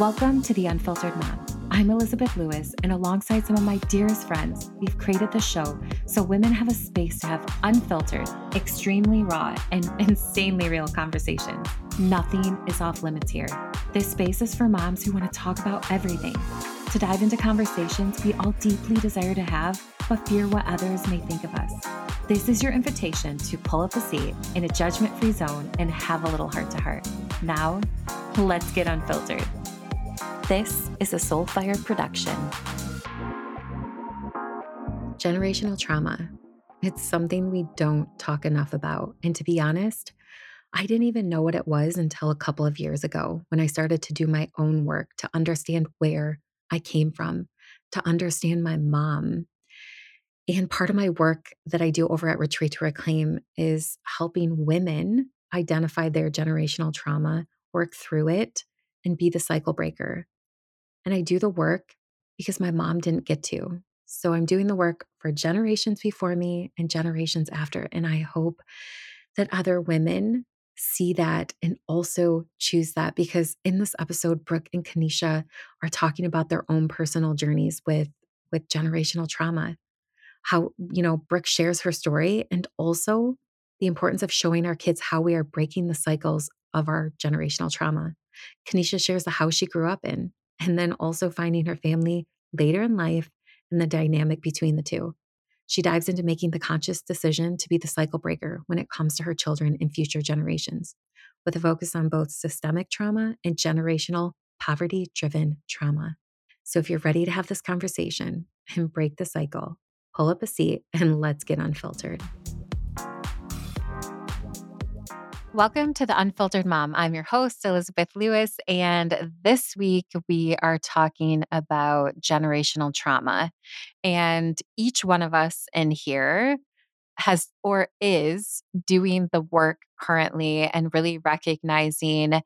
Welcome to The Unfiltered Mom. I'm Elizabeth Lewis, and alongside some of my dearest friends, we've created the show so women have a space to have unfiltered, extremely raw, and insanely real conversations. Nothing is off limits here. This space is for moms who want to talk about everything, to dive into conversations we all deeply desire to have, but fear what others may think of us. This is your invitation to pull up a seat in a judgment free zone and have a little heart to heart. Now, let's get unfiltered. This is a Soulfire production. Generational trauma. It's something we don't talk enough about. And to be honest, I didn't even know what it was until a couple of years ago when I started to do my own work to understand where I came from, to understand my mom. And part of my work that I do over at Retreat to Reclaim is helping women identify their generational trauma, work through it, and be the cycle breaker. And I do the work because my mom didn't get to. So I'm doing the work for generations before me and generations after. And I hope that other women see that and also choose that because in this episode brooke and kenisha are talking about their own personal journeys with with generational trauma how you know brooke shares her story and also the importance of showing our kids how we are breaking the cycles of our generational trauma kenisha shares the house she grew up in and then also finding her family later in life and the dynamic between the two. She dives into making the conscious decision to be the cycle breaker when it comes to her children and future generations, with a focus on both systemic trauma and generational poverty driven trauma. So, if you're ready to have this conversation and break the cycle, pull up a seat and let's get unfiltered. Welcome to the Unfiltered Mom. I'm your host, Elizabeth Lewis, and this week we are talking about generational trauma. And each one of us in here has or is doing the work currently and really recognizing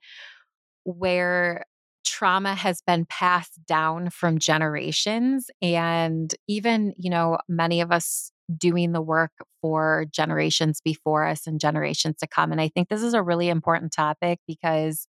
where trauma has been passed down from generations and even you know many of us doing the work for generations before us and generations to come. And I think this is a really important topic because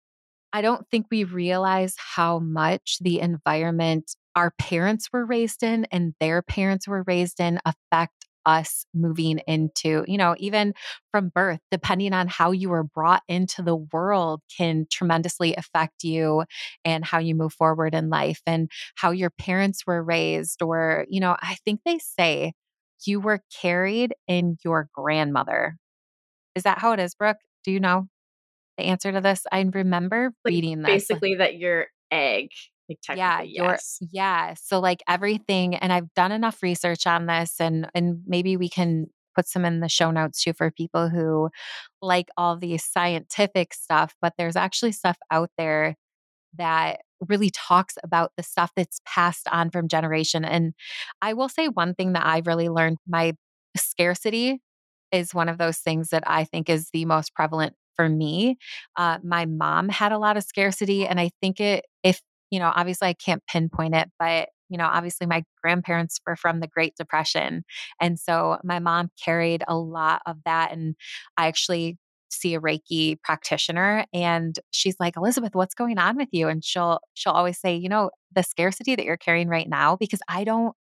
I don't think we realize how much the environment our parents were raised in and their parents were raised in affect us moving into, you know, even from birth, depending on how you were brought into the world, can tremendously affect you and how you move forward in life and how your parents were raised. Or, you know, I think they say you were carried in your grandmother. Is that how it is, Brooke? Do you know the answer to this? I remember like reading this. Basically, that your egg like yeah, yes. your yeah. So like everything, and I've done enough research on this, and and maybe we can put some in the show notes too for people who like all the scientific stuff. But there's actually stuff out there that really talks about the stuff that's passed on from generation. And I will say one thing that I've really learned my scarcity is one of those things that I think is the most prevalent for me. Uh, my mom had a lot of scarcity, and I think it, if, you know, obviously I can't pinpoint it, but you know, obviously my grandparents were from the Great Depression. And so my mom carried a lot of that. And I actually see a Reiki practitioner and she's like, "Elizabeth, what's going on with you?" And she'll she'll always say, "You know, the scarcity that you're carrying right now because I don't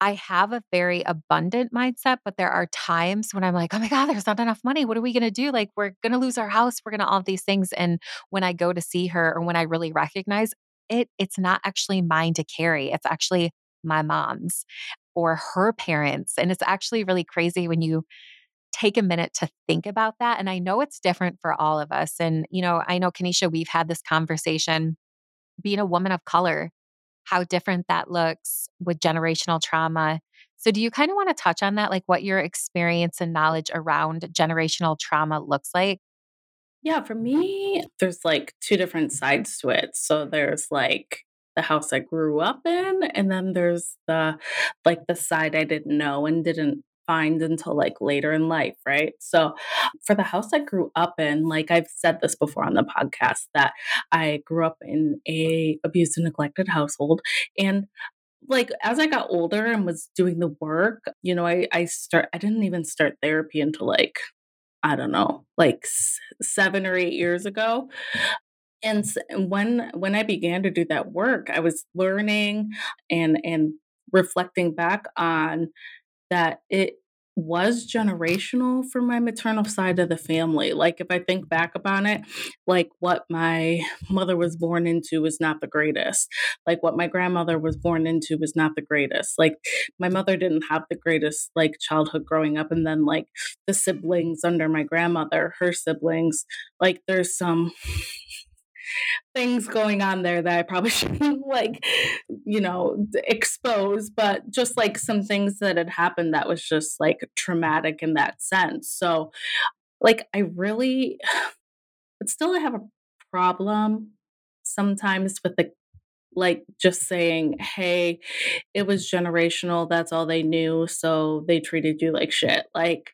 I have a very abundant mindset, but there are times when I'm like, oh my God, there's not enough money. What are we going to do? Like, we're going to lose our house. We're going to all these things. And when I go to see her or when I really recognize it, it's not actually mine to carry. It's actually my mom's or her parents. And it's actually really crazy when you take a minute to think about that. And I know it's different for all of us. And, you know, I know, Kenisha, we've had this conversation being a woman of color, how different that looks with generational trauma. So, do you kind of want to touch on that, like what your experience and knowledge around generational trauma looks like? Yeah, for mm-hmm. me, there's like two different sides to it. So, there's like the house I grew up in, and then there's the like the side I didn't know and didn't find until like later in life, right? So for the house I grew up in, like I've said this before on the podcast that I grew up in a abused and neglected household and like as I got older and was doing the work, you know, I I start I didn't even start therapy until like I don't know, like 7 or 8 years ago. And s when when I began to do that work, I was learning and and reflecting back on that it was generational for my maternal side of the family. Like, if I think back upon it, like, what my mother was born into was not the greatest. Like, what my grandmother was born into was not the greatest. Like, my mother didn't have the greatest, like, childhood growing up, and then, like, the siblings under my grandmother, her siblings, like, there's some things going on there that I probably shouldn't like, you know, expose, but just like some things that had happened that was just like traumatic in that sense. So, like, I really, but still, I have a problem sometimes with the like just saying, hey, it was generational. That's all they knew. So they treated you like shit. Like,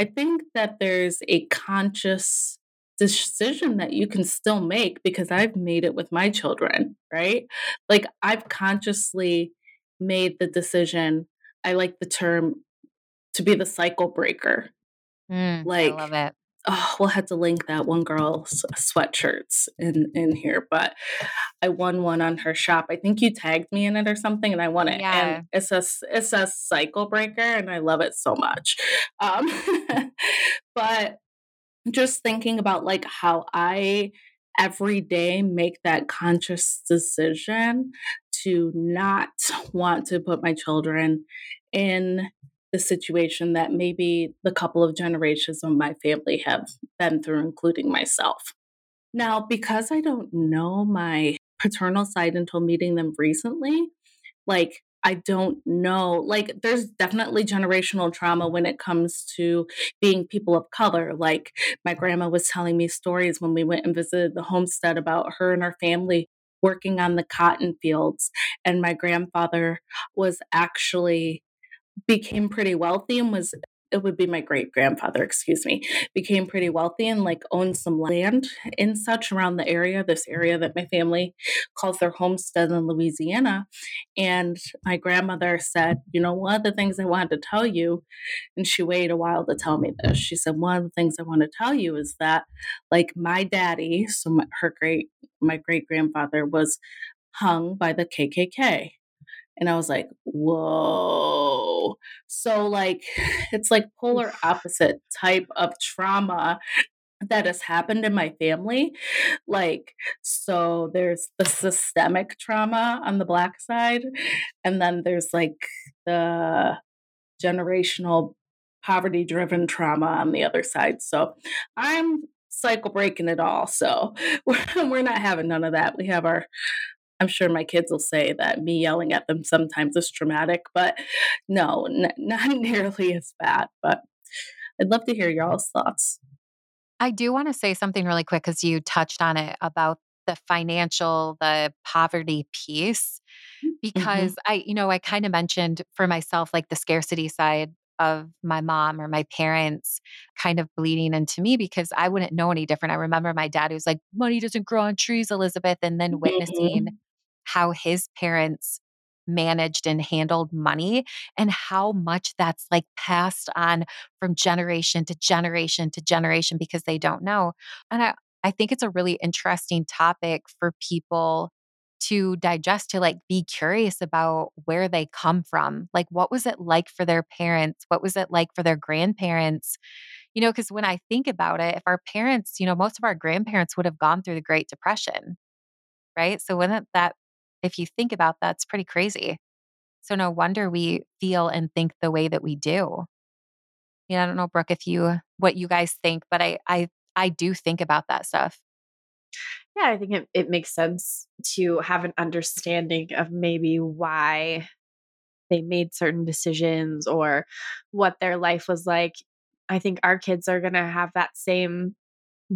I think that there's a conscious decision that you can still make because I've made it with my children, right? Like I've consciously made the decision. I like the term to be the cycle breaker. Mm, I Like, love it. oh, we'll have to link that one girl's sweatshirts in in here, but I won one on her shop. I think you tagged me in it or something, and I won it. And Yeah. it says it says cycle breaker, and I love it so much. Um, but just thinking about like how I every day make that conscious decision to not want to put my children in the situation that maybe the couple of generations of my family have been through, including myself. Now, because I don't know my paternal side until meeting them recently, like, I don't know. Like, there's definitely generational trauma when it comes to being people of color. Like, my grandma was telling me stories when we went and visited the homestead about her and her family working on the cotton fields. And my grandfather was actually became pretty wealthy and was it would be my great grandfather, excuse me, became pretty wealthy and like owned some land and such around the area, this area that my family calls their homestead in Louisiana. And my grandmother said, You know, one of the things I wanted to tell you, and she waited a while to tell me this. She said, One of the things I want to tell you is that, like, my daddy, so my, her great, my great grandfather was hung by the KKK and I was like, whoa. So, like, it's like mm. polar opposite type of trauma that has happened in my family. Like, so there's the systemic trauma on the Black side, and then there's like the generational poverty driven trauma on the other side. So, I'm cycle breaking it all. So, we're not having none of that. We have our I'm sure my kids will say that me yelling at them sometimes is traumatic, but no, n- not nearly as bad. But I'd love to hear y'all's thoughts. I do want to say something really quick because you touched on it about the financial, the poverty piece. hmm Because I, you know, I kind of mentioned for myself, like the scarcity side of my mom or my parents kind of bleeding into me because I wouldn't know any different. I remember my dad who's like, money doesn't grow on trees, Elizabeth, and then witnessing hmm how his parents managed and handled money and how much that's like passed on from generation to generation to generation because they don't know. And I, I think it's a really interesting topic for people to digest, to like be curious about where they come from. Like, what was it like for their parents? What was it like for their grandparents? You know, because when I think about it, if our parents, you know, most of our grandparents would have gone through the Great Depression right? So wouldn't that if you think about that, it's pretty crazy. So no wonder we feel and think the way that we do. Yeah, I don't know, Brooke, if you what you guys think, but I I I do think about that stuff. Yeah, I think it, it makes sense to have an understanding of maybe why they made certain decisions or what their life was like. I think our kids are going to have that same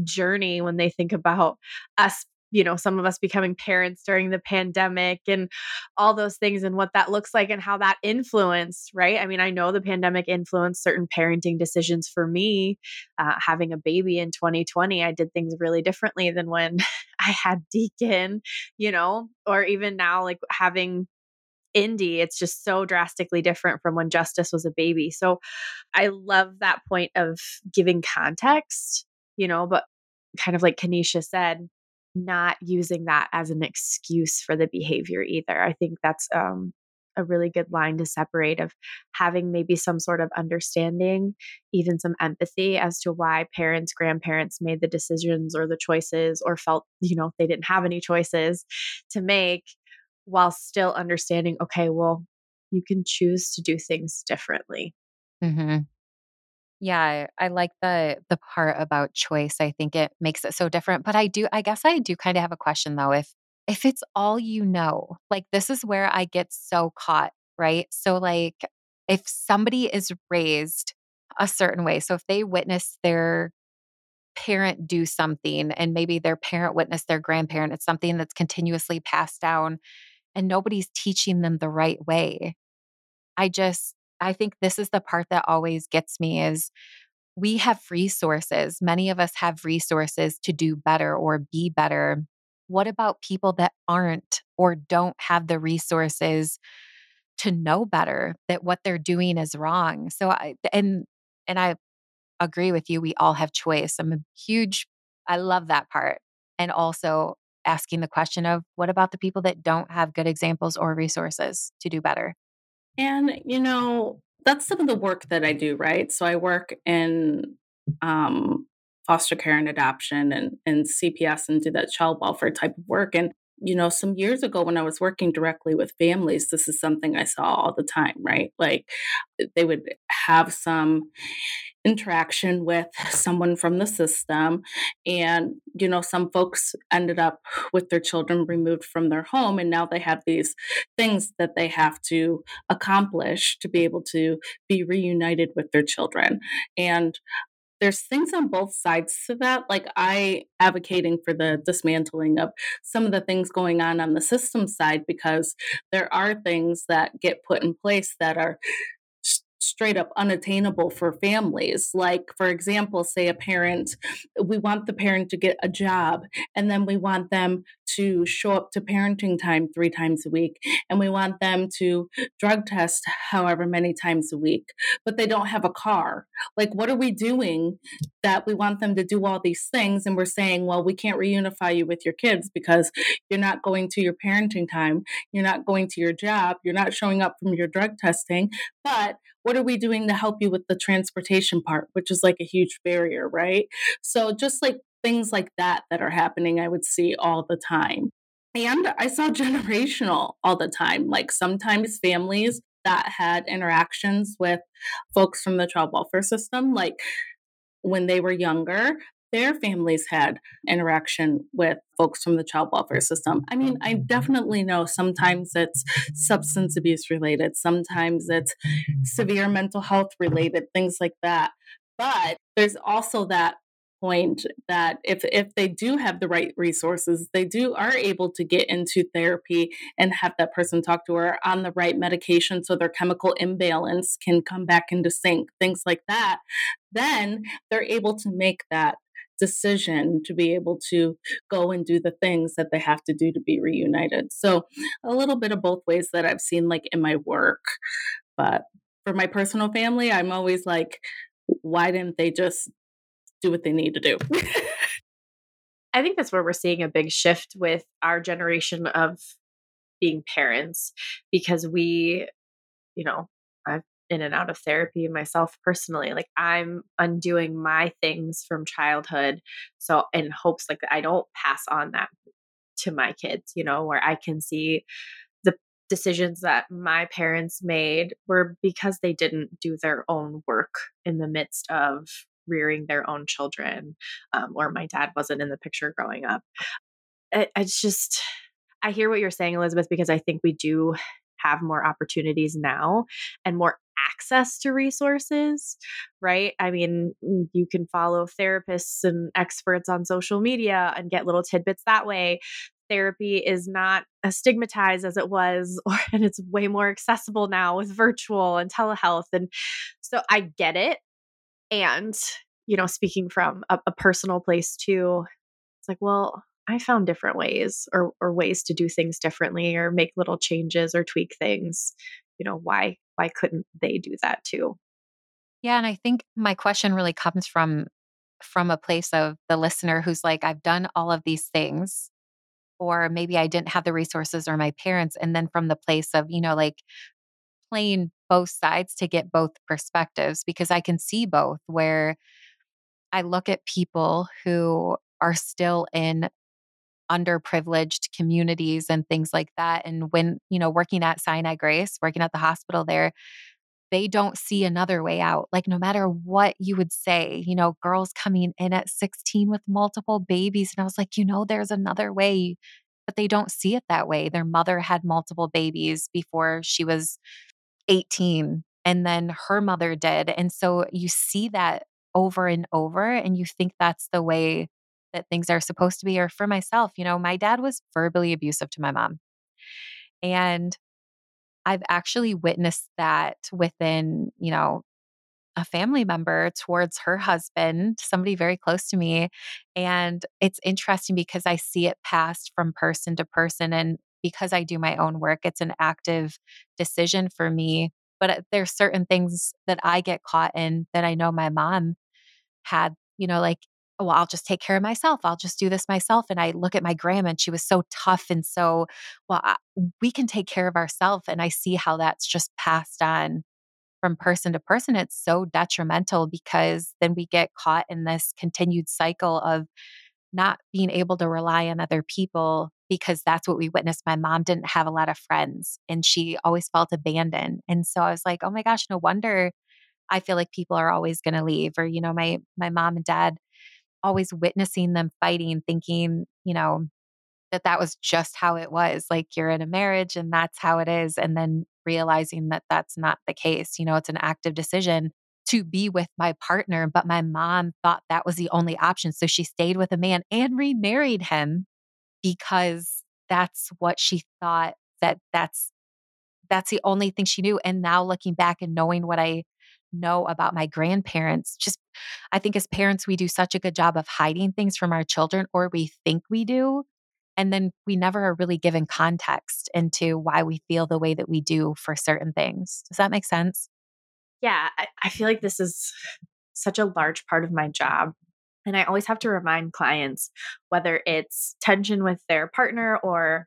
journey when they think about us you know some of us becoming parents during the pandemic and all those things and what that looks like and how that influenced right i mean i know the pandemic influenced certain parenting decisions for me uh, having a baby in 2020 i did things really differently than when i had deacon you know or even now like having Indy, it's just so drastically different from when Justice was a baby. So I love that point of giving context, you know, but kind of like Kenisha said, not using that as an excuse for the behavior either. I think that's um, a really good line to separate of having maybe some sort of understanding, even some empathy as to why parents, grandparents made the decisions or the choices or felt, you know, they didn't have any choices to make while still understanding, okay, well, you can choose to do things differently. Mm-hmm. Yeah, I like the the part about choice. I think it makes it so different. But I do I guess I do kind of have a question though. If if it's all you know, like this is where I get so caught, right? So like if somebody is raised a certain way, so if they witness their parent do something and maybe their parent witnessed their grandparent, it's something that's continuously passed down and nobody's teaching them the right way. I just I think this is the part that always gets me is we have resources. Many of us have resources to do better or be better. What about people that aren't or don't have the resources to know better that what they're doing is wrong? So I and and I agree with you. We all have choice. I'm a huge I love that part. And also asking the question of what about the people that don't have good examples or resources to do better? And, you know, that's some of the work that I do, right? So I work in um, foster care and adoption and, and CPS and do that child welfare type of work. And, you know, some years ago when I was working directly with families, this is something I saw all the time, right? Like they would have some interaction with someone from the system and you know some folks ended up with their children removed from their home and now they have these things that they have to accomplish to be able to be reunited with their children. And there's things on both sides to that like i advocating for the dismantling of some of the things going on on the system side because there are things that get put in place that are straight up unattainable for families. Like, for example, say a parent, we want the parent to get a job, and then we want them to show up to parenting time three times a week, and we want them to drug test however many times a week, but they don't have a car. Like, what are we doing that we want them to do all these things? And we're saying, well, we can't reunify you with your kids because you're not going to your parenting time, you're not going to your job, you're not showing up from your drug testing, but what are we doing to help you with the transportation part, which is like a huge barrier, right? So just like things like that that are happening, I would see all the time. And I saw generational all the time. Like sometimes families that had interactions with folks from the child welfare system, like when they were younger, their families had interaction with folks from the child welfare system. I mean, I mm-hmm. definitely know sometimes it's substance abuse related, sometimes it's severe mental health related, things like that. But there's also that point that if if they do have the right resources they do are able to get into therapy and have that person talk to her on the right medication so their chemical imbalance can come back into sync things like that then they're able to make that decision to be able to go and do the things that they have to do to be reunited. So, a little bit of both ways that I've seen like in my work. But for my personal family, I'm always like, why didn't they just do what they need to do? I think that's where we're seeing a big shift with our generation of being parents because we, you know, I've in and out of therapy myself personally like i'm undoing my things from childhood so in hopes like i don't pass on that to my kids you know where i can see the decisions that my parents made were because they didn't do their own work in the midst of rearing their own children um, or my dad wasn't in the picture growing up. It, it's just i hear what you're saying elizabeth because i think we do have more opportunities now and more access to resources, right? I mean, mm, you can follow therapists and experts on social media and get little tidbits that way. Therapy is not as stigmatized as it was, or, and it's way more accessible now with virtual and telehealth. And so I get it. And, you know, speaking from a, a personal place too, it's like, well, I found different ways or or ways to do things differently or make little changes or tweak things. You know, why why couldn't they do that too? Yeah, and I think my question really comes from from a place of the listener who's like, I've done all of these things, or maybe I didn't have the resources or my parents. And then from the place of, you know, like playing both sides to get both perspectives because I can see both where I look at people who are still in underprivileged communities and things like that. And when, you know, working at Sinai Grace, working at the hospital there, they don't see another way out. Like, no matter what you would say, you know, girls coming in at 16 with multiple babies. And I was like, you know, there's another way, but they don't see it that way. Their mother had multiple babies before she was 18, and then her mother did. And so you see that over and over, and you think that's the way that things are supposed to be. Or for myself, you know, my dad was verbally abusive to my mom. And I've actually witnessed that within, you know, a family member towards her husband, somebody very close to me. And it's interesting because I see it passed from person to person. And because I do my own work, it's an active decision for me. But uh, there's certain things that I get caught in that I know my mom had, you know, like Oh, well, I'll just take care of myself. I'll just do this myself. And I look at my grandma and she was so tough and so, well, I, we can take care of ourselves. And I see how that's just passed on from person to person. It's so detrimental because then we get caught in this continued cycle of not being able to rely on other people because that's what we witnessed. My mom didn't have a lot of friends and she always felt abandoned. And so I was like, oh my gosh, no wonder I feel like people are always going to leave. Or, you know, my my mom and dad always witnessing them fighting, thinking, you know, that that was just how it was. Like you're in a marriage and that's how it is. And then realizing that that's not the case. You know, it's an active decision to be with my partner. But my mom thought that was the only option. So she stayed with a man and remarried him because that's what she thought that that's that's the only thing she knew and now looking back and knowing what i know about my grandparents. Just, I think as parents, we do such a good job of hiding things from our children, or we think we do. And then we never are really given context into why we feel the way that we do for certain things. Does that make sense? Yeah, I, I feel like this is such a large part of my job. And I always have to remind clients whether it's tension with their partner or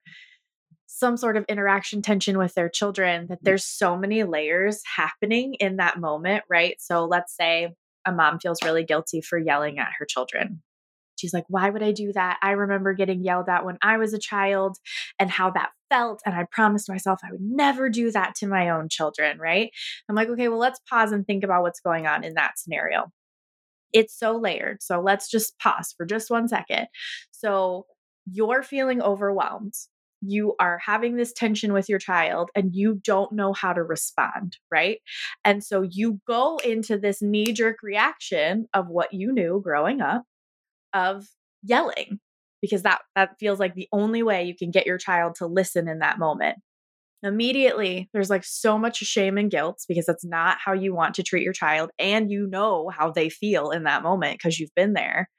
some sort of interaction tension with their children that mm. there's so many layers happening in that moment, right? So let's say a mom feels really guilty for yelling at her children. She's like, why would I do that? I remember getting yelled at when I was a child and how that felt. And I promised myself I would never do that to my own children, right? I'm like, okay, well, let's pause and think about what's going on in that scenario. It's so layered. So let's just pause for just one second. So you're feeling overwhelmed you are having this tension with your child and you don't know how to respond, right? And so you go into this knee jerk reaction of what you knew growing up of yelling because that that feels like the only way you can get your child to listen in that moment. Immediately, there's like so much shame and guilt because that's not how you want to treat your child and you know how they feel in that moment because you've been there.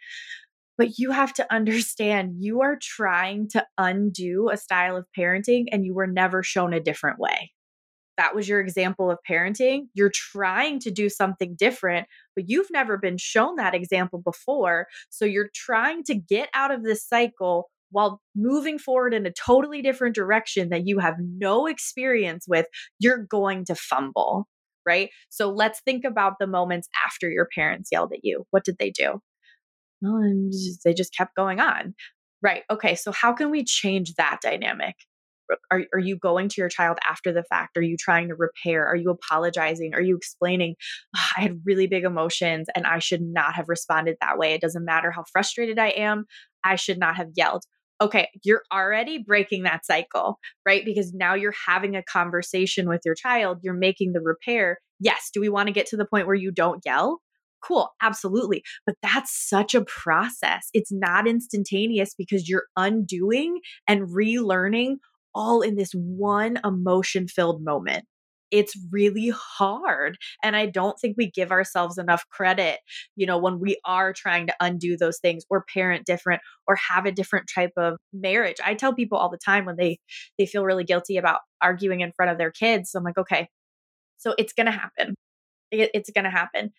But you have to understand you are trying to undo a style of parenting and you were never shown a different way. That was your example of parenting. You're trying to do something different, but you've never been shown that example before. So you're trying to get out of this cycle while moving forward in a totally different direction that you have no experience with. You're going to fumble, right? So let's think about the moments after your parents yelled at you. What did they do? And they just kept going on. Right. Okay. So how can we change that dynamic? Are, are you going to your child after the fact? Are you trying to repair? Are you apologizing? Are you explaining, oh, I had really big emotions and I should not have responded that way? It doesn't matter how frustrated I am. I should not have yelled. Okay, you're already breaking that cycle, right? Because now you're having a conversation with your child, you're making the repair. Yes, do we want to get to the point where you don't yell? Cool, absolutely. But that's such a process. It's not instantaneous because you're undoing and relearning all in this one emotion filled moment. It's really hard. And I don't think we give ourselves enough credit, you know, when we are trying to undo those things or parent different or have a different type of marriage. I tell people all the time when they they feel really guilty about arguing in front of their kids, I'm like, okay, so it's going to happen. It, it's going to happen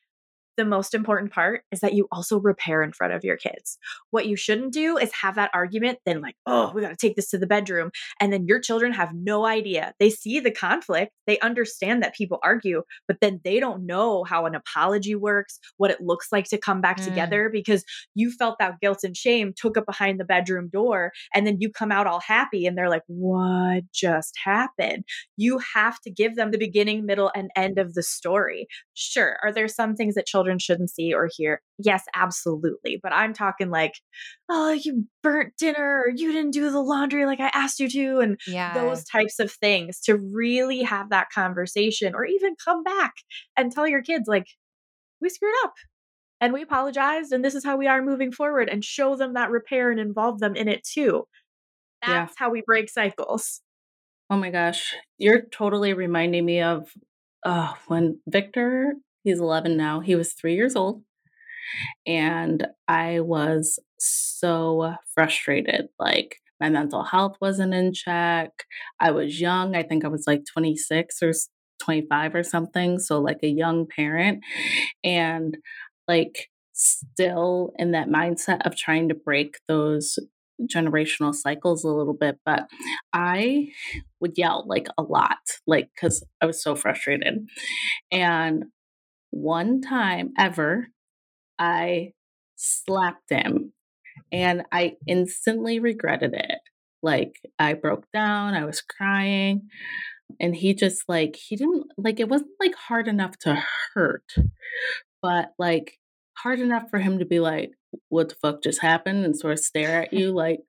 the most important part is that you also repair in front of your kids. What you shouldn't do is have that argument, then, like, oh, we got to take this to the bedroom. And then your children have no idea. They see the conflict, they understand that people argue, but then they don't know how an apology works, what it looks like to come back mm. together because you felt that guilt and shame, took it behind the bedroom door, and then you come out all happy and they're like, what just happened? You have to give them the beginning, middle, and end of the story. Sure. Are there some things that children shouldn't see or hear? Yes, absolutely. But I'm talking like, oh, you burnt dinner or you didn't do the laundry like I asked you to, and yeah. those types of things to really have that conversation or even come back and tell your kids, like, we screwed up and we apologized and this is how we are moving forward and show them that repair and involve them in it too. That's yeah. how we break cycles. Oh my gosh. You're totally reminding me of uh, when Victor, he's 11 now, he was three years old. And I was so frustrated. Like, my mental health wasn't in check. I was young. I think I was like 26 or 25 or something. So, like a young parent. And like, still in that mindset of trying to break those generational cycles a little bit, but I would yell like a lot, like because I was so frustrated. And one time ever, I slapped him and I instantly regretted it. Like I broke down, I was crying, and he just like, he didn't like, it wasn't like hard enough to hurt, but like hard enough for him to be like, what the fuck just happened and sort of stare at you like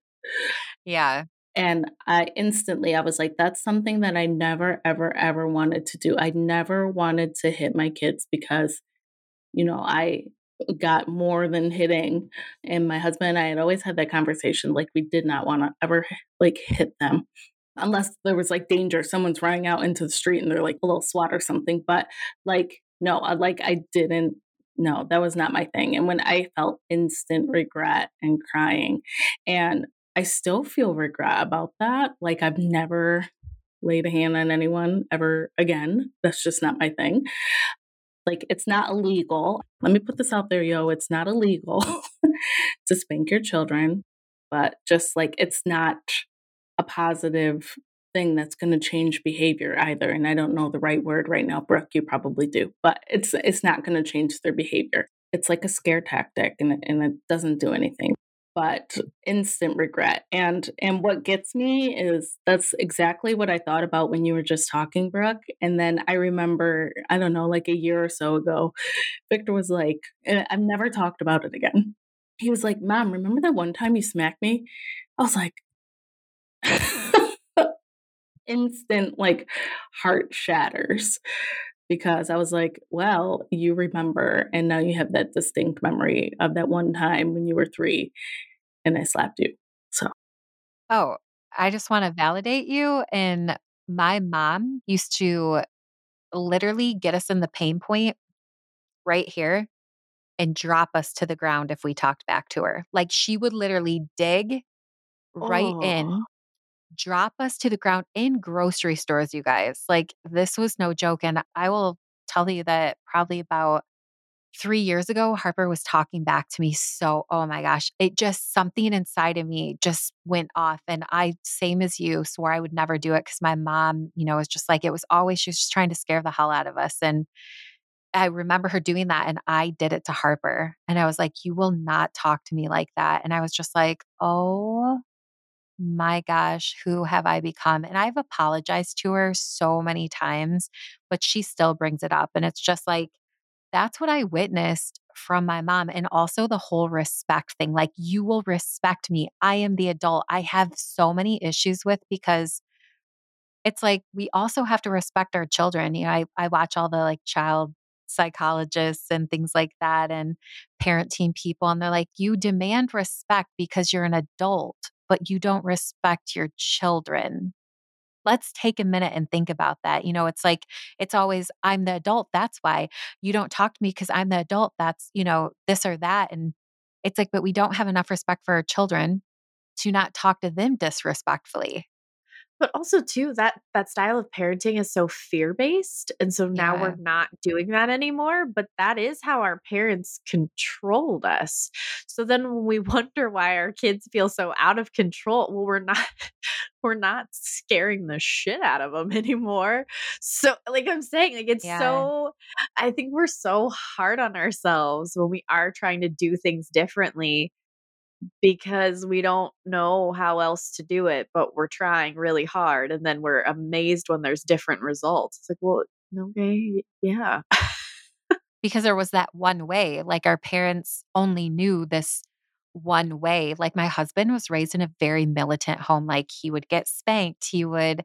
yeah and i instantly i was like that's something that i never ever ever wanted to do i never wanted to hit my kids because you know i got more than hitting and my husband and i had always had that conversation like we did not want to ever like hit them unless there was like danger someone's running out into the street and they're like a little swat or something but like no like i didn't no, that was not my thing. And when I felt instant regret and crying, and I still feel regret about that. Like I've never laid a hand on anyone ever again. That's just not my thing. Like it's not illegal. Let me put this out there, yo. It's not illegal to spank your children, but just like it's not a positive thing that's going to change behavior either and i don't know the right word right now brooke you probably do but it's it's not going to change their behavior it's like a scare tactic and, and it doesn't do anything but instant regret and and what gets me is that's exactly what i thought about when you were just talking brooke and then i remember i don't know like a year or so ago victor was like eh, i've never talked about it again. He was like mom remember that one time you smacked me? I was like instant like heart shatters because I was like, well, you remember, and now you have that distinct memory of that one time when you were three and I slapped you. So, oh, I just want to validate you. And my mom used to literally get us in the pain point right here and drop us to the ground if we talked back to her. Like she would literally dig right oh. in drop us to the ground in grocery stores, you guys. Like, this was no joke. And I will tell you that probably about three years ago, Harper was talking back to me. So, oh my gosh, it just something inside of me just went off. And I, same as you, swore I would never do it because my mom, you know, was just like, it was always, she was just trying to scare the hell out of us. And I remember her doing that and I did it to Harper. And I was like, you will not talk to me like that. And I was just like, oh my gosh, who have I become? And I've apologized to her so many times, but she still brings it up. And it's just like, that's what I witnessed from my mom. And also the whole respect thing like, you will respect me. I am the adult I have so many issues with because it's like we also have to respect our children. You know, I, I watch all the like child psychologists and things like that and parenting people, and they're like, you demand respect because you're an adult but you don't respect your children. Let's take a minute and think about that. You know, it's like, it's always, I'm the adult. That's why you don't talk to me because I'm the adult. That's, you know, this or that. And it's like, but we don't have enough respect for our children to not talk to them disrespectfully. But also too that that style of parenting is so fear-based and so now Yeah. we're not doing that anymore, but that is how our parents controlled us. So then when we wonder why our kids feel so out of control, well we're not we're not scaring the shit out of them anymore. So like I'm saying, like it's Yeah. so I think we're so hard on ourselves when we are trying to do things differently because we don't know how else to do it, but we're trying really hard and then we're amazed when there's different results. It's like, well, okay, yeah. because there was that one way. Like our parents only knew this one way. Like my husband was raised in a very militant home. Like he would get spanked. He would,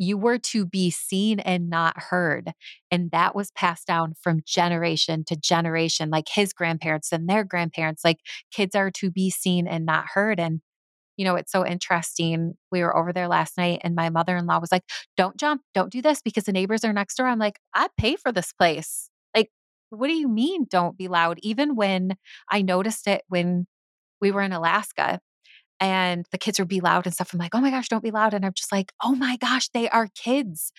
you were to be seen and not heard. And that was passed down from generation to generation, like his grandparents and their grandparents. Like kids are to be seen and not heard. And you know, it's so interesting. We were over there last night and my mother in law was like, don't jump, don't do this because the neighbors are next door. I'm like, I pay for this place. Like, what do you mean don't be loud? Even when I noticed it when we were in Alaska and the kids would be loud and stuff, I'm like, oh my gosh, don't be loud. And I'm just like, oh my gosh, they are kids.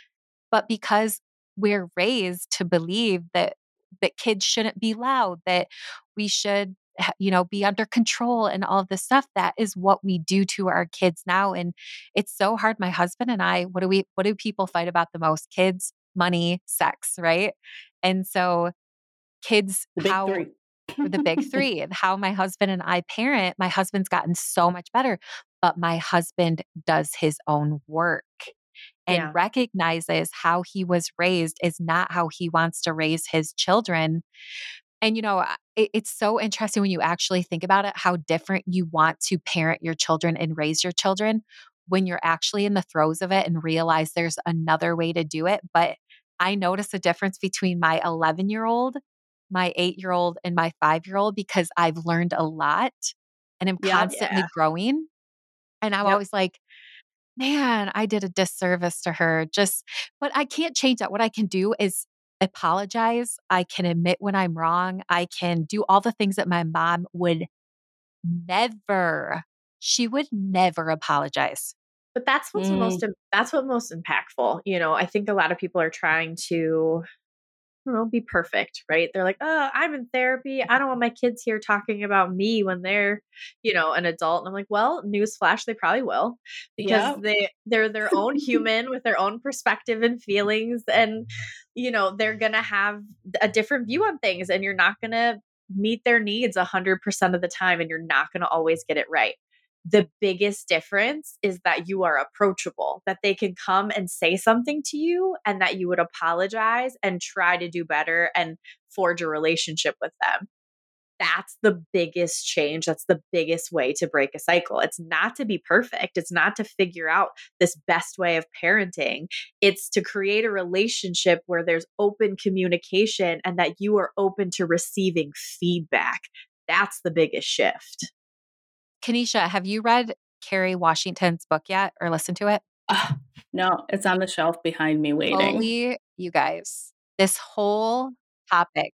But because we're raised to believe that that kids shouldn't be loud, that we should you know be under control and all of this stuff that is what we do to our kids now and it's so hard my husband and I what do we what do people fight about the most kids money sex right and so kids how three. The big three and how my husband and I parent my husband's gotten so much better but my husband does his own work and Yeah. recognizes how he was raised is not how he wants to raise his children. And, you know, it, it's so interesting when you actually think about it, how different you want to parent your children and raise your children when you're actually in the throes of it and realize there's another way to do it. But I notice a difference between my 11 year old, my eight year old, and my five year old because I've learned a lot and I'm Yep. constantly Yeah. growing. And I'm Yep. always like, man, I did a disservice to her. Just, but I can't change that. What I can do is apologize. I can admit when I'm wrong. I can do all the things that my mom would never, she would never apologize. But that's what's Mm. most that's what most impactful. You know, I think a lot of people are trying to Don't know, be perfect, right? They're like, "Oh, I'm in therapy. I don't want my kids here talking about me when they're, you know, an adult." And I'm like, "Well, newsflash, they probably will because Yep. they they're their own human with their own perspective and feelings and you know, they're going to have a different view on things and you're not going to meet their needs 100% of the time and you're not going to always get it right." The biggest difference is that you are approachable, that they can come and say something to you and that you would apologize and try to do better and forge a relationship with them. That's the biggest change. That's the biggest way to break a cycle. It's not to be perfect. It's not to figure out this best way of parenting. It's to create a relationship where there's open communication and that you are open to receiving feedback. That's the biggest shift. Kenisha, have you read Kerry Washington's book yet or listened to it? Ah, no, it's on the shelf behind me waiting. Holy, you guys, this whole topic.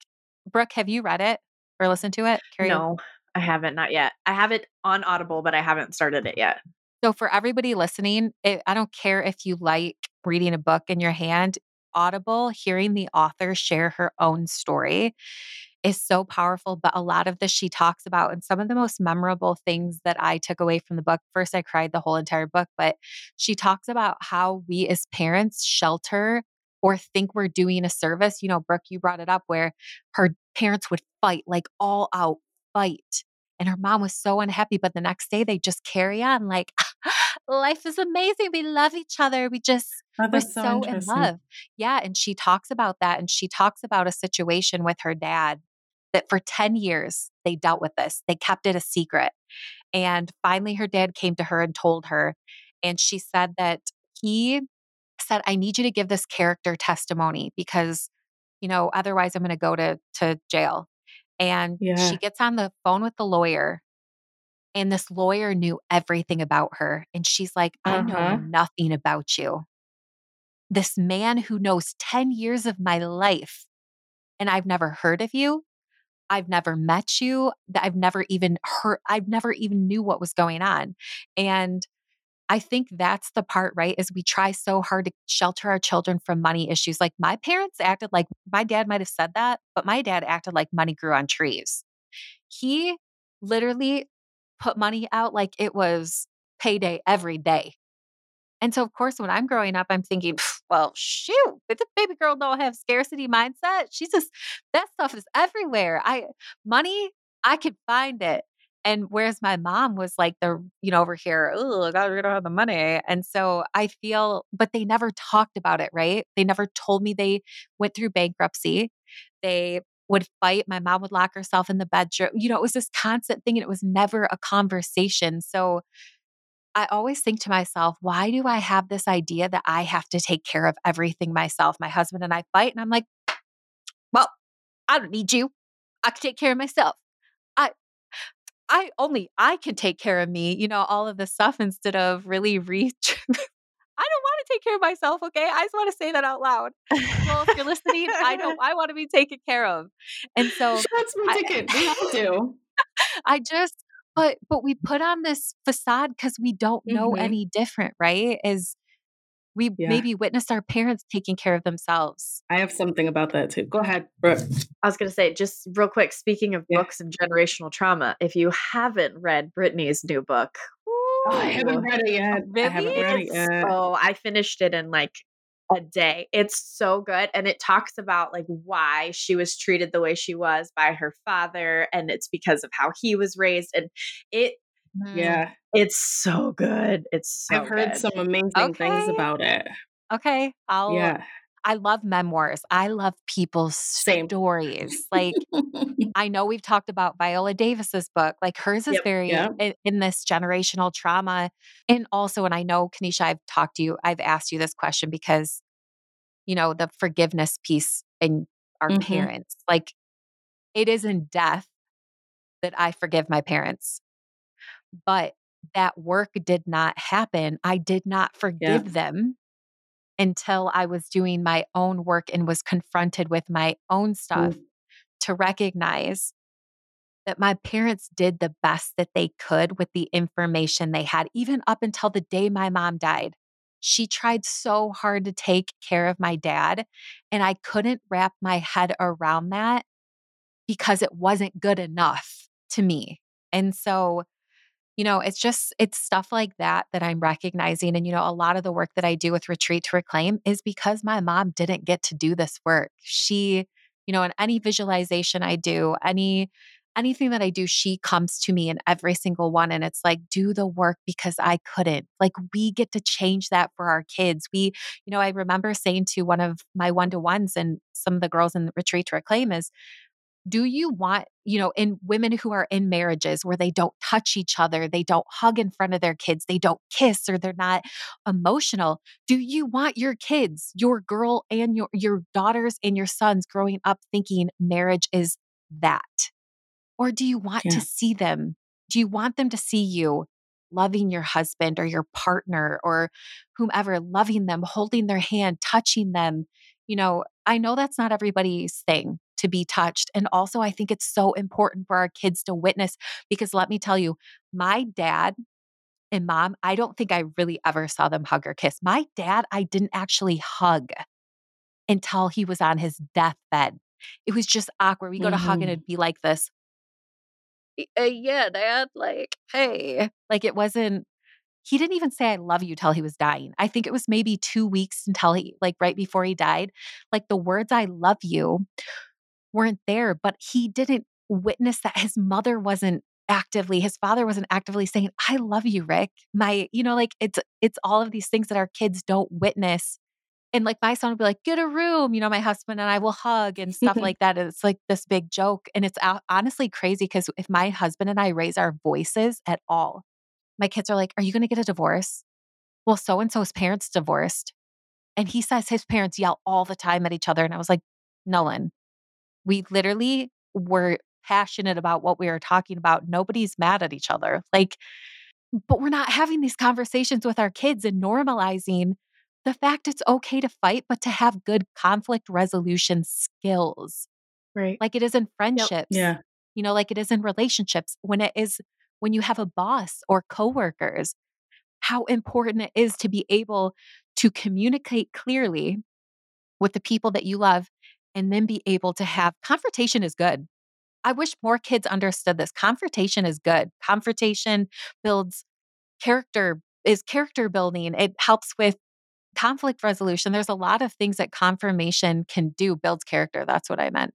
Brooke, have you read it or listened to it? Carrie? No, I haven't, not yet. I have it on Audible, but I haven't started it yet. So, for everybody listening, it, I don't care if you like reading a book in your hand, Audible, hearing the author share her own story is so powerful. But a lot of this she talks about, and some of the most memorable things that I took away from the book. First, I cried the whole entire book, but she talks about how we as parents shelter or think we're doing a service. You know, Brooke, you brought it up where her parents would fight, like all out fight. And her mom was so unhappy. But the next day, they just carry on like, life is amazing. We love each other. We just, Oh, we're so, so in love. Yeah. And she talks about that. And she talks about a situation with her dad that for 10 years they dealt with this. They kept it a secret. And finally, her dad came to her and told her. And she said that he said, I need you to give this character testimony because, you know, otherwise I'm going to go to, to jail. And Yeah. she gets on the phone with the lawyer. And this lawyer knew everything about her. And she's like, I Uh-huh. know nothing about you. This man who knows 10 years of my life, and I've never heard of you. I've never met you. that I've never even heard, I've never even knew what was going on. And I think that's the part, right? Is we try so hard to shelter our children from money issues. Like my parents acted like my dad might have said that, but my dad acted like money grew on trees. He literally put money out like it was payday every day. And so, of course, when I'm growing up, I'm thinking, well, shoot, but the baby girl don't have scarcity mindset. She's just that stuff is everywhere. I money, I could find it. And whereas my mom was like the, you know, over here, oh God, we don't have the money. And so I feel, but they never talked about it, right? They never told me they went through bankruptcy. They would fight. My mom would lock herself in the bedroom. You know, it was this constant thing and it was never a conversation. So I always think to myself, why do I have this idea that I have to take care of everything myself? My husband and I fight, and I'm like, well, I don't need you. I can take care of myself. I I only I can take care of me, you know, all of this stuff instead of really reach. I don't want to take care of myself, okay? I just want to say that out loud. Well, if you're listening, I don't I want to be taken care of. And so that's my ticket. we have to. I just but but we put on this facade because we don't know mm-hmm. any different, right? Is we yeah. maybe witnessed our parents taking care of themselves. I have something about that too. Go ahead, Brooke. I was going to say, just real quick, speaking of yeah. books and generational trauma, if you haven't read Britney's new book, oh, I haven't read it yet. Really? I haven't read it yet. Oh, I finished it in like a day. It's so good. And it talks about like why she was treated the way she was by her father. And it's because of how he was raised. And it mm, yeah. It's so good. It's so I've heard good. some amazing okay. things about it. Okay. I'll yeah. I love memoirs. I love people's Same. stories. Like I know we've talked about Viola Davis's book. Like hers is yep. very. In, in, this generational trauma. And also, and I know Kenisha, I've talked to you, I've asked you this question because, you know, the forgiveness piece in our mm-hmm. parents. Like it is in death that I forgive my parents. But that work did not happen. I did not forgive yeah. them until I was doing my own work and was confronted with my own stuff mm. to recognize that my parents did the best that they could with the information they had, even up until the day my mom died. She tried so hard to take care of my dad, and I couldn't wrap my head around that because it wasn't good enough to me. And so you know, it's just, it's stuff like that that I'm recognizing. And, you know, a lot of the work that I do with Retreat to Reclaim is because my mom didn't get to do this work. She, you know, in any visualization I do, any, anything that I do, she comes to me in every single one. And it's like, do the work because I couldn't. Like, we get to change that for our kids. We, you know, I remember saying to one of my one to ones and some of the girls in the retreat to reclaim is, do you want, you know, in women who are in marriages where they don't touch each other, they don't hug in front of their kids, they don't kiss or they're not emotional, do you want your kids, your girl and your your daughters and your sons growing up thinking marriage is that? Or do you want yeah. to see them? Do you want them to see you loving your husband or your partner or whomever, loving them, holding their hand, touching them? You know, I know that's not everybody's thing to be touched. And also, I think it's so important for our kids to witness because let me tell you, my dad and mom, I don't think I really ever saw them hug or kiss. My dad, I didn't actually hug until he was on his deathbed. It was just awkward. We go mm-hmm. to hug and mm-hmm. it'd be like this. Uh, yeah, dad, like, hey. Like it wasn't, he didn't even say I love you till he was dying. I think it was maybe two weeks until he, like right before he died. Like the words I love you weren't there, but he didn't witness that his mother wasn't actively his father wasn't actively saying i love you rick. My you know like it's it's all of these things that our kids don't witness. And like my son would be like get a room you know my husband and i will hug and stuff like that and it's like this big joke and it's honestly crazy because if my husband and i raise our voices at all my kids are like are you going to get a divorce? Well so and so's parents divorced. And he says his parents yell all the time at each other and i was like nolan we literally were passionate about what we were talking about. Nobody's mad at each other. Like, but we're not having these conversations with our kids and normalizing the fact it's okay to fight, but to have good conflict resolution skills. Right. Like it is in friendships. Yep. Yeah. You know, like it is in relationships. When it is when you have a boss or coworkers, how important it is to be able to communicate clearly with the people that you love and then be able to have confrontation is good. I wish more kids understood this. Confrontation is good. Confrontation builds character, is character building. It helps with conflict resolution. There's a lot of things that confirmation can do, builds character. That's what I meant.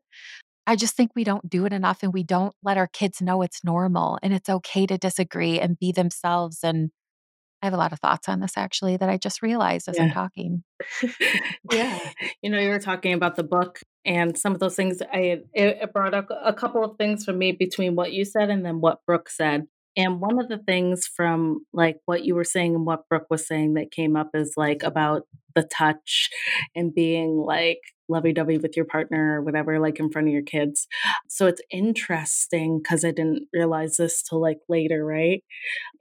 I just think we don't do it enough and we don't let our kids know it's normal and it's okay to disagree and be themselves. And I have a lot of thoughts on this actually that I just realized as Yeah. I'm talking. Yeah. You know, you were talking about the book and some of those things. I it, it brought up a couple of things for me between what you said and then what Brooke said. And one of the things from like what you were saying and what Brooke was saying that came up is like about the touch and being like lovey dovey with your partner or whatever, like in front of your kids. So it's interesting because I didn't realize this till like later, right?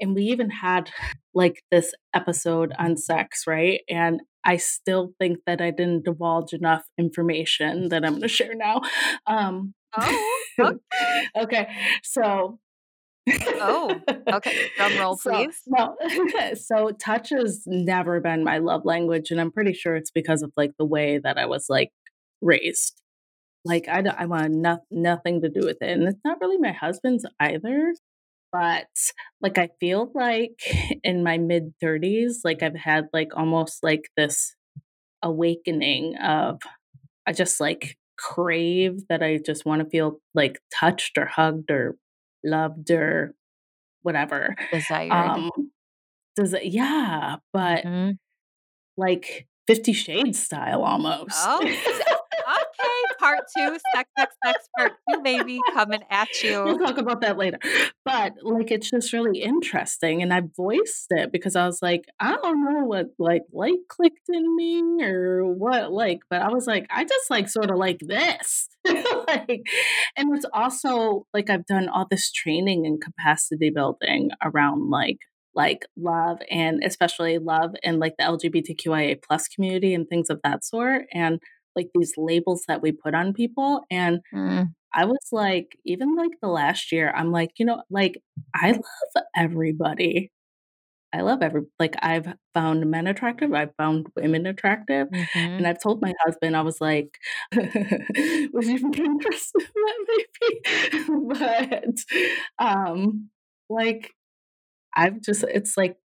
And we even had like this episode on sex, right? And I still think that I didn't divulge enough information that I'm going to share now. Um, Oh, okay. okay. So. Oh, okay. Drum roll, So, please. no, so touch has never been my love language, and I'm pretty sure it's because of like the way that I was like raised. Like I, don't, I want no, nothing to do with it, and it's not really my husband's either. But like I feel like in my mid 30s, like I've had like almost like this awakening of I just like crave that I just want to feel like touched or hugged or loved or whatever. Desired. Um does it yeah, but Mhm. like 50 Shades style almost. Oh, okay. Part two, sex, sex, sex, baby, coming at you. We'll talk about that later. But like it's just really interesting. And I voiced it because I was like, I don't know what like light clicked in me or what like, but I was like, I just like sort of like this. like and it's also like I've done all this training and capacity building around like like love and especially love and like the LGBTQIA plus community and things of that sort. And like these labels that we put on people. And Mm, I was like, even like the last year, I'm like, you know, like I love everybody. I love every like I've found men attractive, I've found women attractive. mhm. And I've told my husband, I was like, would you be interested in that maybe? but um like I've just it's like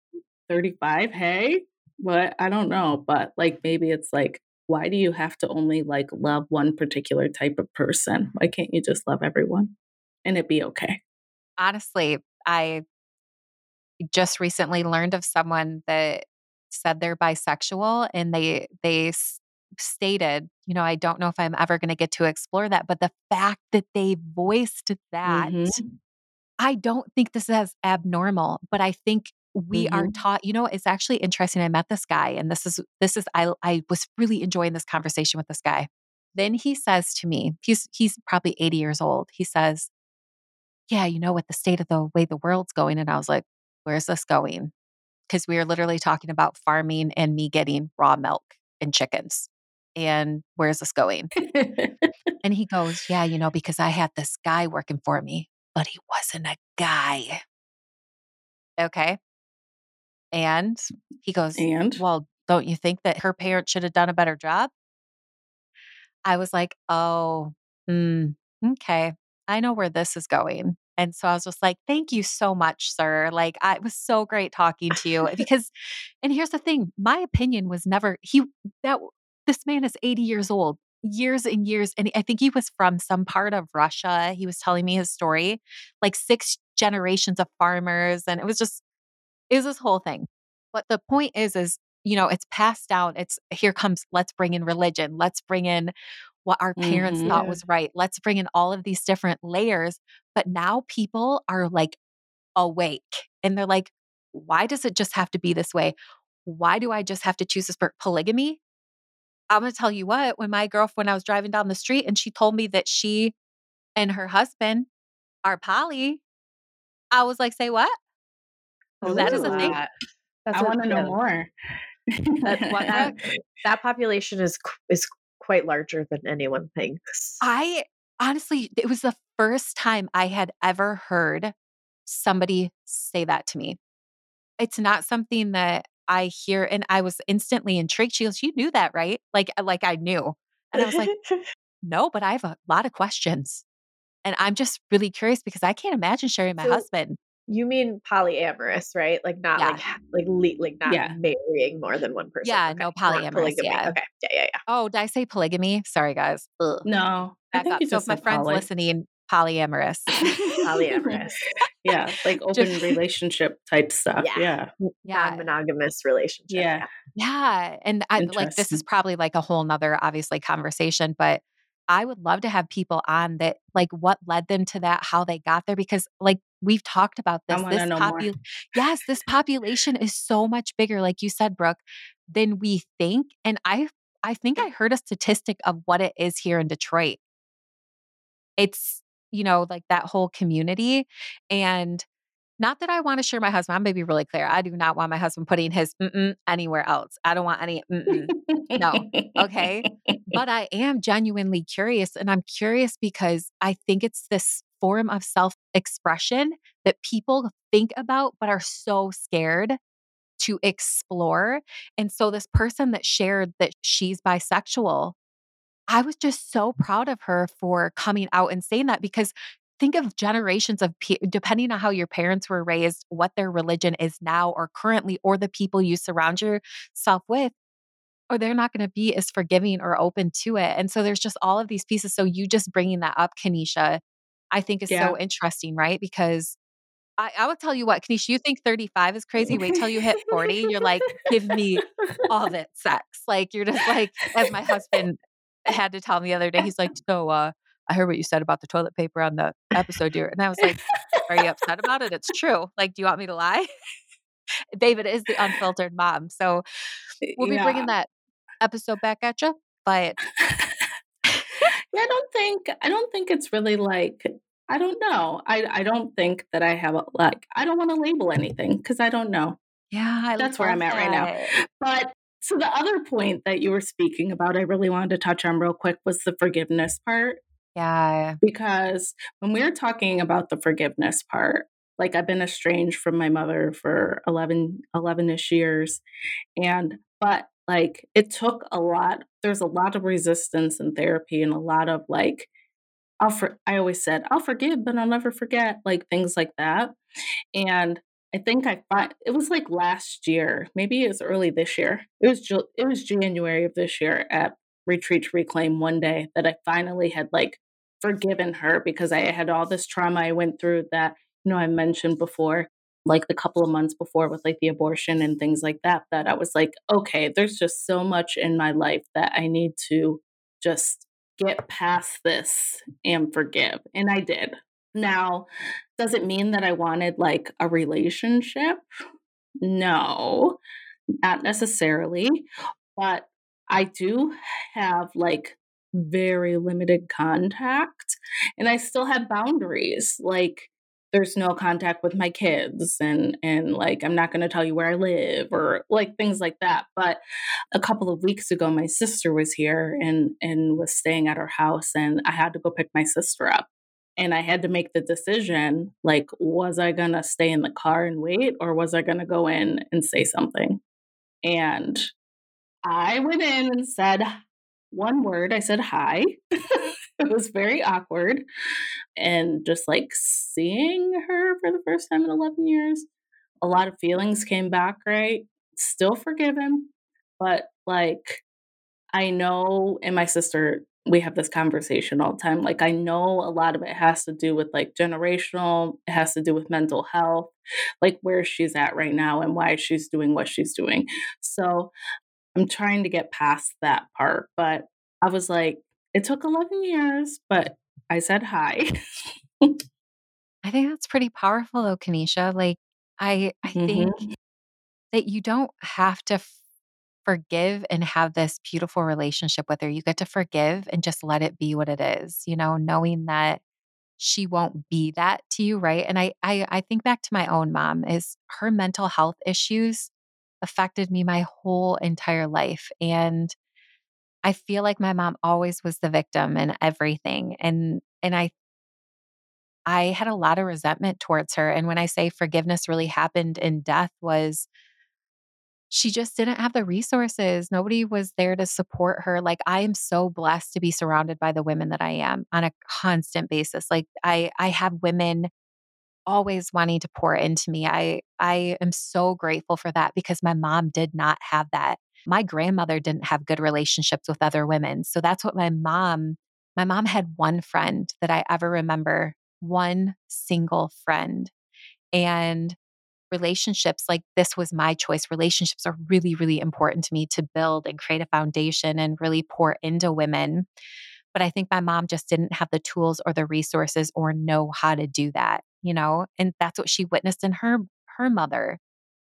35, hey, but I don't know. But like maybe it's like, why do you have to only like love one particular type of person? Why can't you just love everyone and it be okay? Honestly, I just recently learned of someone that said they're bisexual and they they s- stated, you know, I don't know if I'm ever going to get to explore that, but the fact that they voiced that, Mhm. I don't think this is abnormal, but I think we are Mhm. taught, you know, it's actually interesting. I met this guy and this is this is I I was really enjoying this conversation with this guy. Then he says to me, he's he's probably 80 years old. He says, "Yeah, you know, with the state of the way the world's going." And I was like, "Where's this going?" Because we were literally talking about farming and me getting raw milk and chickens. And where's this going? And he goes, Yeah, you know, because I had this guy working for me, but he wasn't a guy. Okay. And he goes, and Well, don't you think that her parents should have done a better job? I was like, Oh, mm, okay. I know where this is going. And so I was just like, Thank you so much, sir. Like, I, it was so great talking to you because, and here's the thing my opinion was never, he, that, this man is 80 years old, years and years. And I think he was from some part of Russia. He was telling me his story, like six generations of farmers. And it was just, was this whole thing. But the point is, is, you know, it's passed down. It's here comes, let's bring in religion. Let's bring in what our parents Mhm. thought was right. Let's bring in all of these different layers. But now people are like awake and they're like, why does it just have to be this way? Why do I just have to choose this for polygamy? I'm going to tell you what, when my girlfriend, when I was driving down the street and she told me that she and her husband are poly, I was like, say what? Oh, that is a Ooh, thing? that- That's I want to know more. That, that, that population is is quite larger than anyone thinks. I honestly, it was the first time I had ever heard somebody say that to me. it's not something that I hear and I was instantly intrigued. She goes, "You knew that, right?" Like uh, like I knew. And I was like, "No, but I have a lot of questions." And I'm just really curious because I can't imagine sharing my So, husband. You mean polyamorous, right? Like not Yeah. like like like not Yeah. marrying more than one person. Yeah, Okay. no polyamorous, yeah. Okay. Yeah, yeah, yeah. Oh, did I say polygamy? Sorry, guys. Ugh. No, I Back up. So if my friend's poly. listening, polyamorous. Polyamorous. Yeah, like open Just relationship type stuff. Yeah. Yeah. Yeah. Non-monogamous relationship. Yeah. Yeah. And I like this is probably like a whole nother obviously conversation, but I would love to have people on that like what led them to that, how they got there. Because like we've talked about this. This popu- yes, this population is so much bigger, like you said, Brooke, than we think. And I I think I heard a statistic of what it is here in Detroit. It's, you know, like that whole community. And not that I want to share my husband. I'm going to be really clear. I do not want my husband putting his anywhere else. I don't want any. No. Okay. But I am genuinely curious. And I'm curious because I think it's this form of self expression that people think about, but are so scared to explore. And so, this person that shared that she's bisexual, I was just so proud of her for coming out and saying that because think of generations of pe- depending on how your parents were raised, what their religion is now or currently, or the people you surround yourself with or they're not going to be as forgiving or open to it. And so there's just all of these pieces. So you just bringing that up, Kenisha, I think is Yeah. so interesting, right? Because I, I would tell you what, Kenisha, you think 35 is crazy. Wait till you hit 40. You're like, give me all that sex. Like you're just like, as my husband had to tell me the other day, he's like, so uh, I heard what you said about the toilet paper on the episode, dear. And I was like, are you upset about it? It's true. Like, do you want me to lie? David is the unfiltered mom. So we'll be yeah. bringing that episode back at you. But yeah, I don't think I don't think it's really like I don't know. I I don't think that I have a like I don't want to label anything because I don't know. yeah, I That's where I'm at right now. But so the other point that you were speaking about, I really wanted to touch on real quick was the forgiveness part. Yeah. because when we were talking about the forgiveness part like i've been estranged from my mother for 11 11ish years and but like it took a lot there's a lot of resistance in therapy and a lot of like i'll for, i always said i'll forgive but i'll never forget like things like that and i think i find it was like last year maybe it was early this year it was it was january of this year at retreat to reclaim one day that i finally had like forgiven her because i had all this trauma i went through that you know i mentioned before like the couple of months before with like the abortion and things like that that i was like okay there's just so much in my life that i need to just get past this and forgive and i did. Now does it mean that i wanted like a relationship? No not necessarily but i do have like very limited contact and i still have boundaries like there's no contact with my kids and and like i'm not going to tell you where i live or like things like that but a couple of weeks ago my sister was here and and was staying at her house and i had to go pick my sister up and i had to make the decision like was i going to stay in the car and wait or was i going to go in and say something? And i went in and said one word i said hi. It was very awkward and just like seeing her for the first time in 11 years a lot of feelings came back right? Still forgiven but like i know and my sister we have this conversation all the time like i know a lot of it has to do with like generational it has to do with mental health like where she's at right now and why she's doing what she's doing. So i'm trying to get past that part but i was like it took 11 years but i said hi I think that's pretty powerful though, Kenisha. Like I I think Mhm. that you don't have to f- forgive and have this beautiful relationship with her. You get to forgive and just let it be what it is, you know, knowing that she won't be that to you, right? And I I I think back to my own mom is her mental health issues affected me my whole entire life and I feel like my mom always was the victim in everything and and I I had a lot of resentment towards her. And when I say forgiveness really happened in death, was she just didn't have the resources. Nobody was there to support her. Like I am so blessed to be surrounded by the women that I am on a constant basis. Like I I have women always wanting to pour into me. I I am so grateful for that because my mom did not have that. My grandmother didn't have good relationships with other women. So that's what my mom my mom had one friend that I ever remember, one single friend. And relationships like this was my choice relationships are really really important to me to build and create a foundation and really pour into women but i think my mom just didn't have the tools or the resources or know how to do that you know and that's what she witnessed in her her mother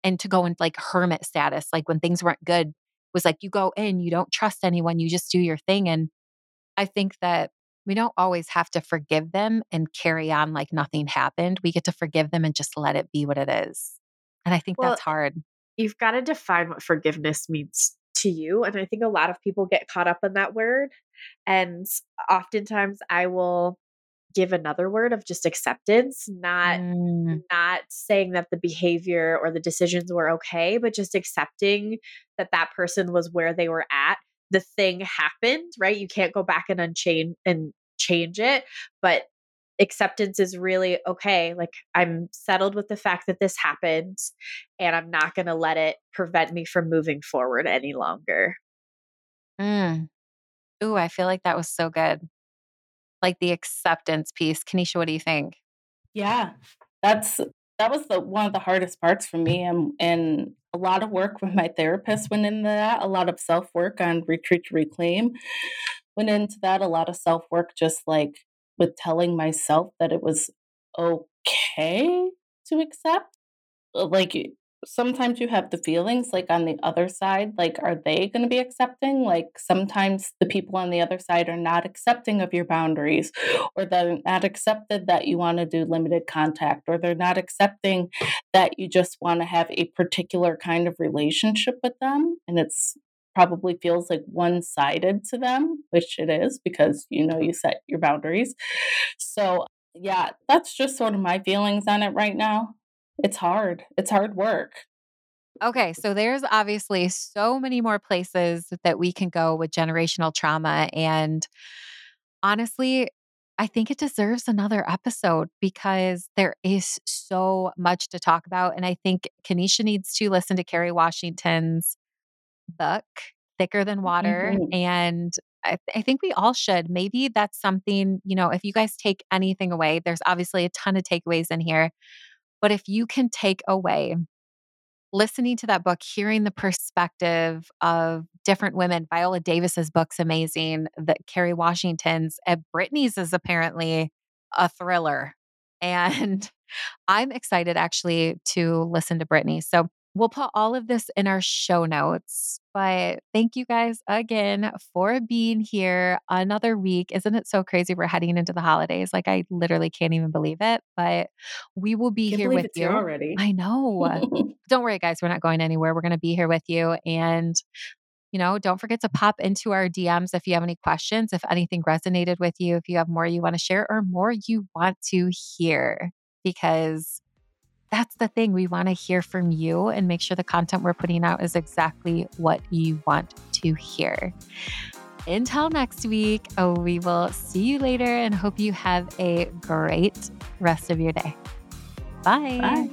and to go in like hermit status like when things weren't good was like you go in you don't trust anyone you just do your thing and i think that we don't always have to forgive them and carry on like nothing happened. We get to forgive them and just let it be what it is. And I think well, that's hard. You've got to define what forgiveness means to you. And I think a lot of people get caught up in that word. And oftentimes I will give another word of just acceptance not mm. not saying that the behavior or the decisions were okay but just accepting that that person was where they were at the thing happened right you can't go back and unchain and change it. But acceptance is really okay. Like I'm settled with the fact that this happened and I'm not going to let it prevent me from moving forward any longer. Mm. Ooh, I feel like that was so good. Like the acceptance piece. Kenisha, what do you think? Yeah, that's that was the one of the hardest parts for me and and a lot of work with my therapist went into that a lot of self work on retreat to reclaim went into that a lot of self work, just like with telling myself that it was okay to accept. Uh, like sometimes you have the feelings like on the other side like are they going to be accepting like sometimes the people on the other side are not accepting of your boundaries or they're not accepted that you want to do limited contact or they're not accepting that you just want to have a particular kind of relationship with them and it's probably feels like one sided to them, which it is because you know you set your boundaries. So, yeah, that's just sort of my feelings on it right now. It's hard, it's hard work. Okay, so there's obviously so many more places that we can go with generational trauma. And honestly, I think it deserves another episode because there is so much to talk about. And I think Kenisha needs to listen to Kerry Washington's book, Thicker Than Water. Mm-hmm. And I, th- I, think we all should. Maybe that's something, you know, if you guys take anything away, there's obviously a ton of takeaways in here. But if you can take away listening to that book, hearing the perspective of different women, Viola Davis's book's amazing, that Kerry Washington's, and Britney's is apparently a thriller. And I'm excited actually to listen to Britney. So We'll put all of this in our show notes. But thank you guys again for being here another week. Isn't it so crazy? We're heading into the holidays. Like, I literally can't even believe it. But we will be here with you already. I know. don't worry, guys. We're not going anywhere. We're going to be here with you. And you know, don't forget to pop into our DMs if you have any questions, if anything resonated with you, if you have more you want to share or more you want to hear, because that's the thing. We want to hear from you and make sure the content we're putting out is exactly what you want to hear. Until next week, oh, we will see you later and hope you have a great rest of your day. Bye. Bye.